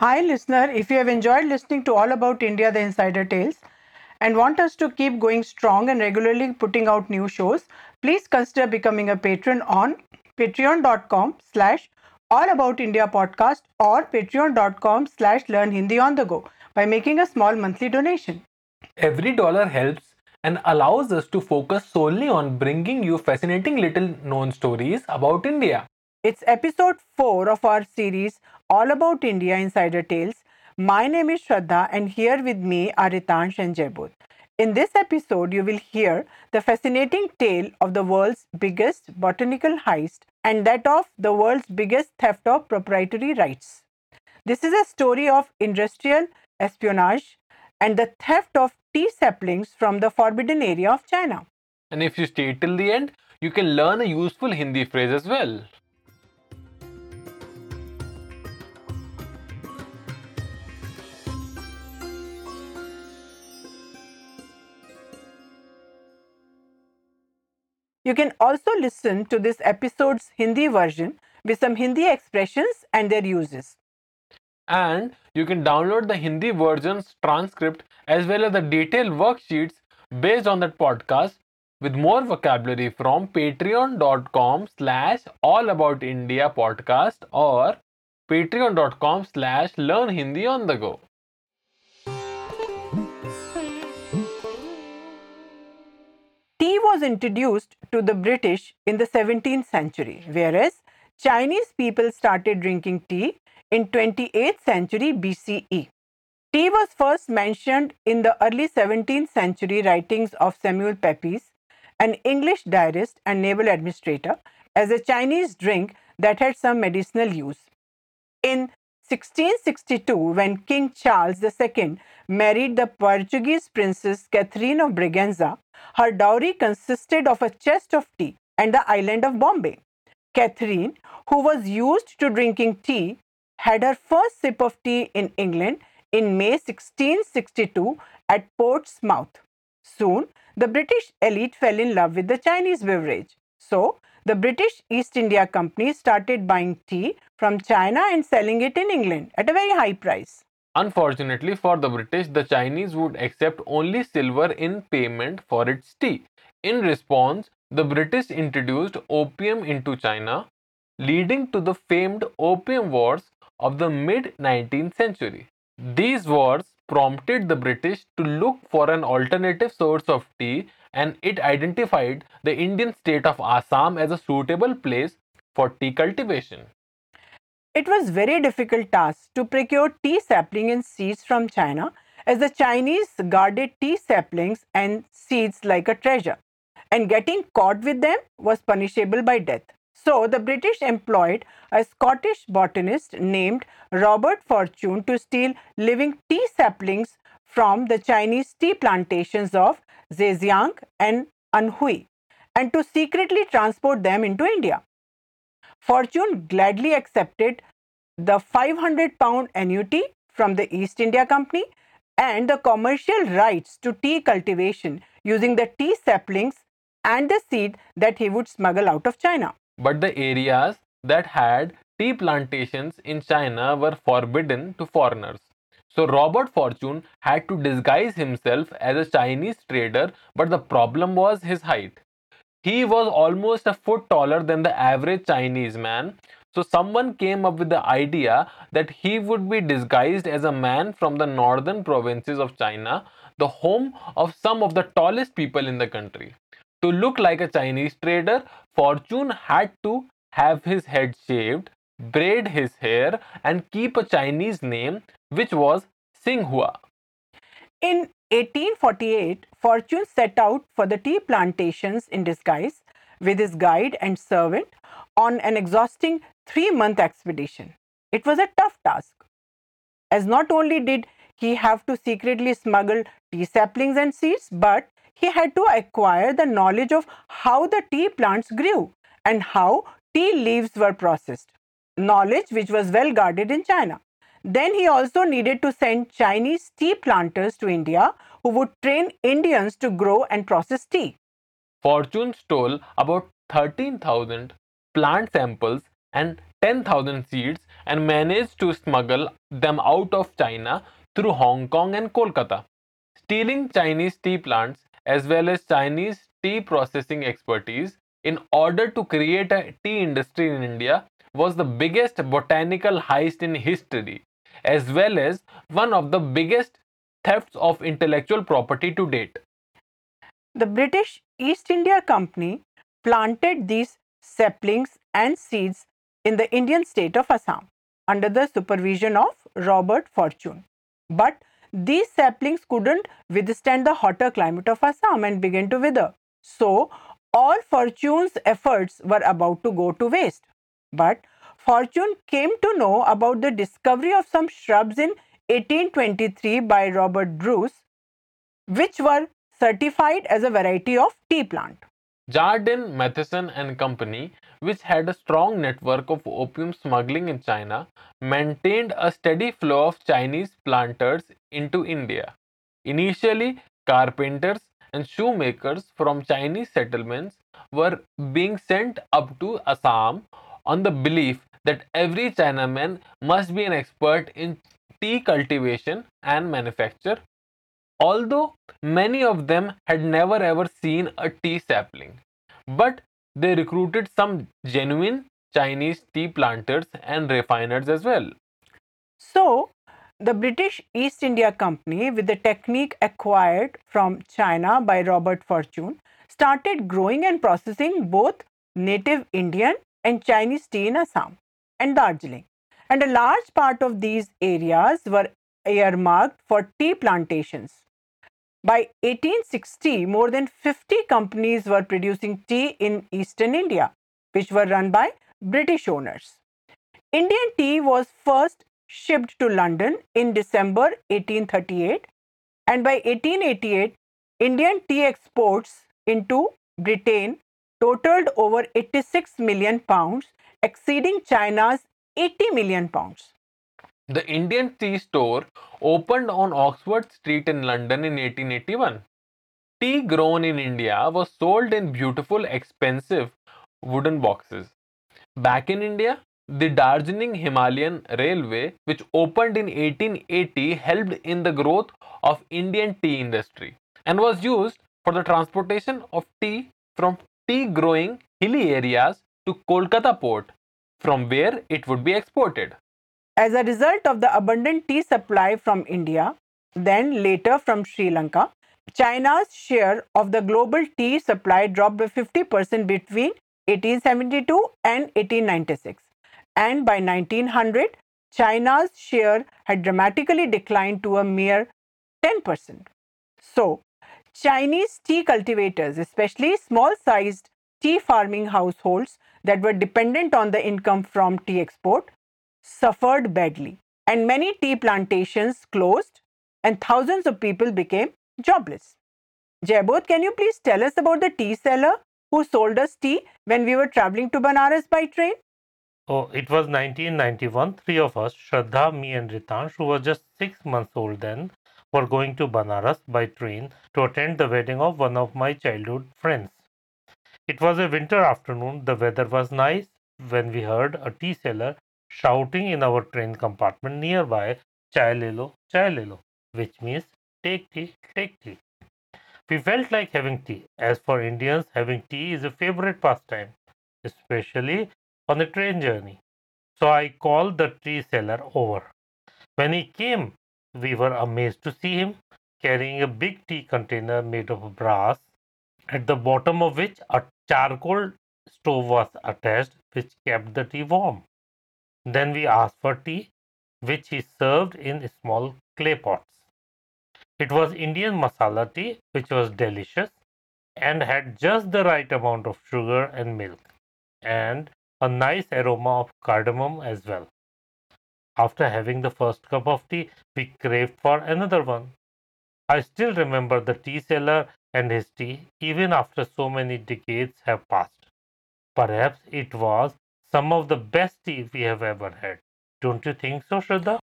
Hi, listener. If you have enjoyed listening to All About India, the Insider Tales, and want us to keep going strong and regularly putting out new shows, please consider becoming a patron on patreon.com slash all about India podcast or patreon.com slash learn Hindi on the go by making a small monthly donation. Every dollar helps and allows us to focus solely on bringing you fascinating little known stories about India. It's episode 4 of our series All About India Insider Tales. My name is Shraddha and here with me are Ritansh and Jaybodh. In this episode, you will hear the fascinating tale of the world's biggest botanical heist and that of the world's biggest theft of proprietary rights. This is a story of industrial espionage and the theft of tea saplings from the forbidden area of China. And if you stay till the end, you can learn a useful Hindi phrase as well. You can also listen to this episode's Hindi version with some Hindi expressions and their uses. And you can download the Hindi version's transcript as well as the detailed worksheets based on that podcast with more vocabulary from patreon.com slash all about India podcast or patreon.com slash learn on the go. Was introduced to the British in the 17th century, whereas Chinese people started drinking tea in 28th century BCE. Tea was first mentioned in the early 17th century writings of Samuel Pepys, an English diarist and naval administrator, as a Chinese drink that had some medicinal use. In 1662, when King Charles II married the Portuguese princess Catherine of Braganza, her dowry consisted of a chest of tea and the island of Bombay. Catherine, who was used to drinking tea, had her first sip of tea in England in May 1662 at Portsmouth. Soon, the British elite fell in love with the Chinese beverage. So, the British East India Company started buying tea from China and selling it in England at a very high price. Unfortunately for the British, the Chinese would accept only silver in payment for its tea. In response, the British introduced opium into China, leading to the famed Opium Wars of the mid 19th century. These wars prompted the British to look for an alternative source of tea and it identified the Indian state of Assam as a suitable place for tea cultivation. It was very difficult task to procure tea sapling and seeds from China as the Chinese guarded tea saplings and seeds like a treasure and getting caught with them was punishable by death. So the British employed a Scottish botanist named Robert Fortune to steal living tea saplings from the Chinese tea plantations of Zhejiang and Anhui and to secretly transport them into India. Fortune gladly accepted the 500 pound annuity from the East India Company and the commercial rights to tea cultivation using the tea saplings and the seed that he would smuggle out of China. But the areas that had tea plantations in China were forbidden to foreigners. So Robert Fortune had to disguise himself as a Chinese trader, but the problem was his height. He was almost a foot taller than the average Chinese man. So someone came up with the idea that he would be disguised as a man from the northern provinces of China, the home of some of the tallest people in the country. To look like a Chinese trader, Fortune had to have his head shaved, braid his hair, and keep a Chinese name, which was Singhua. In 1848, Fortune set out for the tea plantations in disguise with his guide and servant on an exhausting three month expedition. It was a tough task, as not only did he have to secretly smuggle tea saplings and seeds, but he had to acquire the knowledge of how the tea plants grew and how tea leaves were processed, knowledge which was well guarded in China. Then he also needed to send Chinese tea planters to India who would train Indians to grow and process tea. Fortune stole about 13,000 plant samples and 10,000 seeds and managed to smuggle them out of China through Hong Kong and Kolkata. Stealing Chinese tea plants as well as Chinese tea processing expertise in order to create a tea industry in India was the biggest botanical heist in history, as well as one of the biggest thefts of intellectual property to date. The British East India Company planted these saplings and seeds in the Indian state of Assam under the supervision of Robert Fortune. But these saplings couldn't withstand the hotter climate of Assam and began to wither. So, all Fortune's efforts were about to go to waste. But Fortune came to know about the discovery of some shrubs in 1823 by Robert Bruce, which were certified as a variety of tea plant. Jardine, Matheson and Company, which had a strong network of opium smuggling in China, maintained a steady flow of Chinese planters into India. Initially, carpenters and shoemakers from Chinese settlements were being sent up to Assam on the belief that every Chinaman must be an expert in tea cultivation and manufacture although many of them had never ever seen a tea sapling. But they recruited some genuine Chinese tea planters and refiners as well. So, the British East India Company, with the technique acquired from China by Robert Fortune, started growing and processing both native Indian and Chinese tea in Assam and Darjeeling. And a large part of these areas were earmarked for tea plantations. By 1860, more than 50 companies were producing tea in eastern India, which were run by British owners. Indian tea was first shipped to London in December 1838, and by 1888, Indian tea exports into Britain totaled over 86 million pounds, exceeding China's 80 million pounds. The Indian tea store opened on Oxford Street in London in 1881. Tea grown in India was sold in beautiful, expensive wooden boxes. Back in India, the Darjeeling Himalayan Railway, which opened in 1880, helped in the growth of Indian tea industry and was used for the transportation of tea from tea growing hilly areas to Kolkata port, from where it would be exported. As a result of the abundant tea supply from India, then later from Sri Lanka, China's share of the global tea supply dropped by 50% between 1872 and 1896. And by 1900, China's share had dramatically declined to a mere 10%. So, Chinese tea cultivators, especially small sized tea farming households that were dependent on the income from tea export, suffered badly, and many tea plantations closed, and thousands of people became jobless. Jaybodh, can you please tell us about the tea seller who sold us tea when we were traveling to Banaras by train? Oh, it was 1991. Three of us, Shraddha, me, and Ritansh, who was just six months old then, were going to Banaras by train to attend the wedding of one of my childhood friends. It was a winter afternoon. The weather was nice when we heard a tea seller shouting in our train compartment nearby, Chai lelo, chai lelo, which means take tea, take tea. We felt like having tea. As for Indians, having tea is a favorite pastime, especially on a train journey. So I called the tea seller over. When he came, we were amazed to see him carrying a big tea container made of brass, at the bottom of which a charcoal stove was attached, which kept the tea warm. Then we asked for tea, which he served in small clay pots. It was Indian masala tea, which was delicious and had just the right amount of sugar and milk, and a nice aroma of cardamom as well. After having the first cup of tea, we craved for another one. I still remember the tea seller and his tea, even after so many decades have passed. Perhaps it was some of the best tea we have ever had. Don't you think so, Shraddha?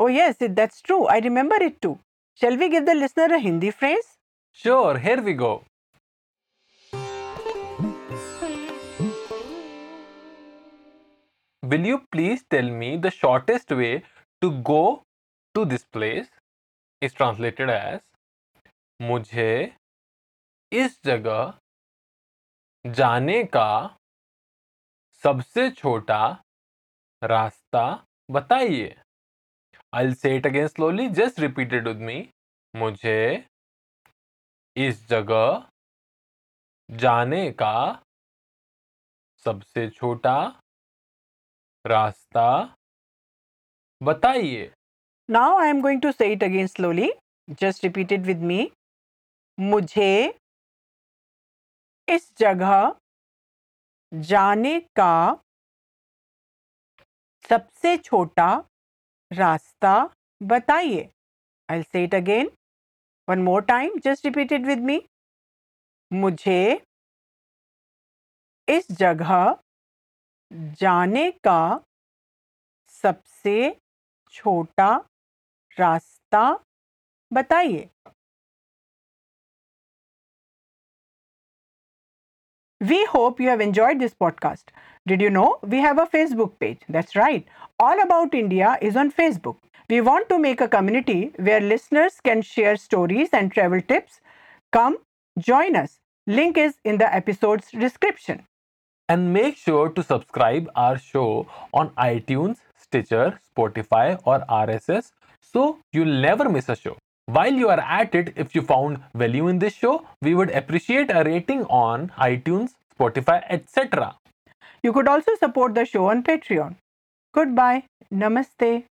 Oh, yes, that's true. I remember it too. Shall we give the listener a Hindi phrase? Sure, here we go. will you please tell me the shortest way to go to this place? Is translated as मुझे इस जगह जाने का सबसे छोटा रास्ता बताइए। I say it again slowly just repeated with me मुझे इस जगह जाने का सबसे छोटा रास्ता बताइए। Now I am going to say it again slowly just repeated with me मुझे इस जगह जाने का सबसे छोटा रास्ता बताइए। I say it again one more time just repeated with me मुझे इस जगह जाने का सबसे छोटा रास्ता बताइए। We hope you have enjoyed this podcast. Did you know we have a Facebook page? That's right. All About India is on Facebook. We want to make a community where listeners can share stories and travel tips. Come join us. Link is in the episode's description. And make sure to subscribe our show on iTunes, Stitcher, Spotify or RSS so you'll never miss a show. While you are at it, if you found value in this show, we would appreciate a rating on iTunes, Spotify, etc. You could also support the show on Patreon. Goodbye. Namaste.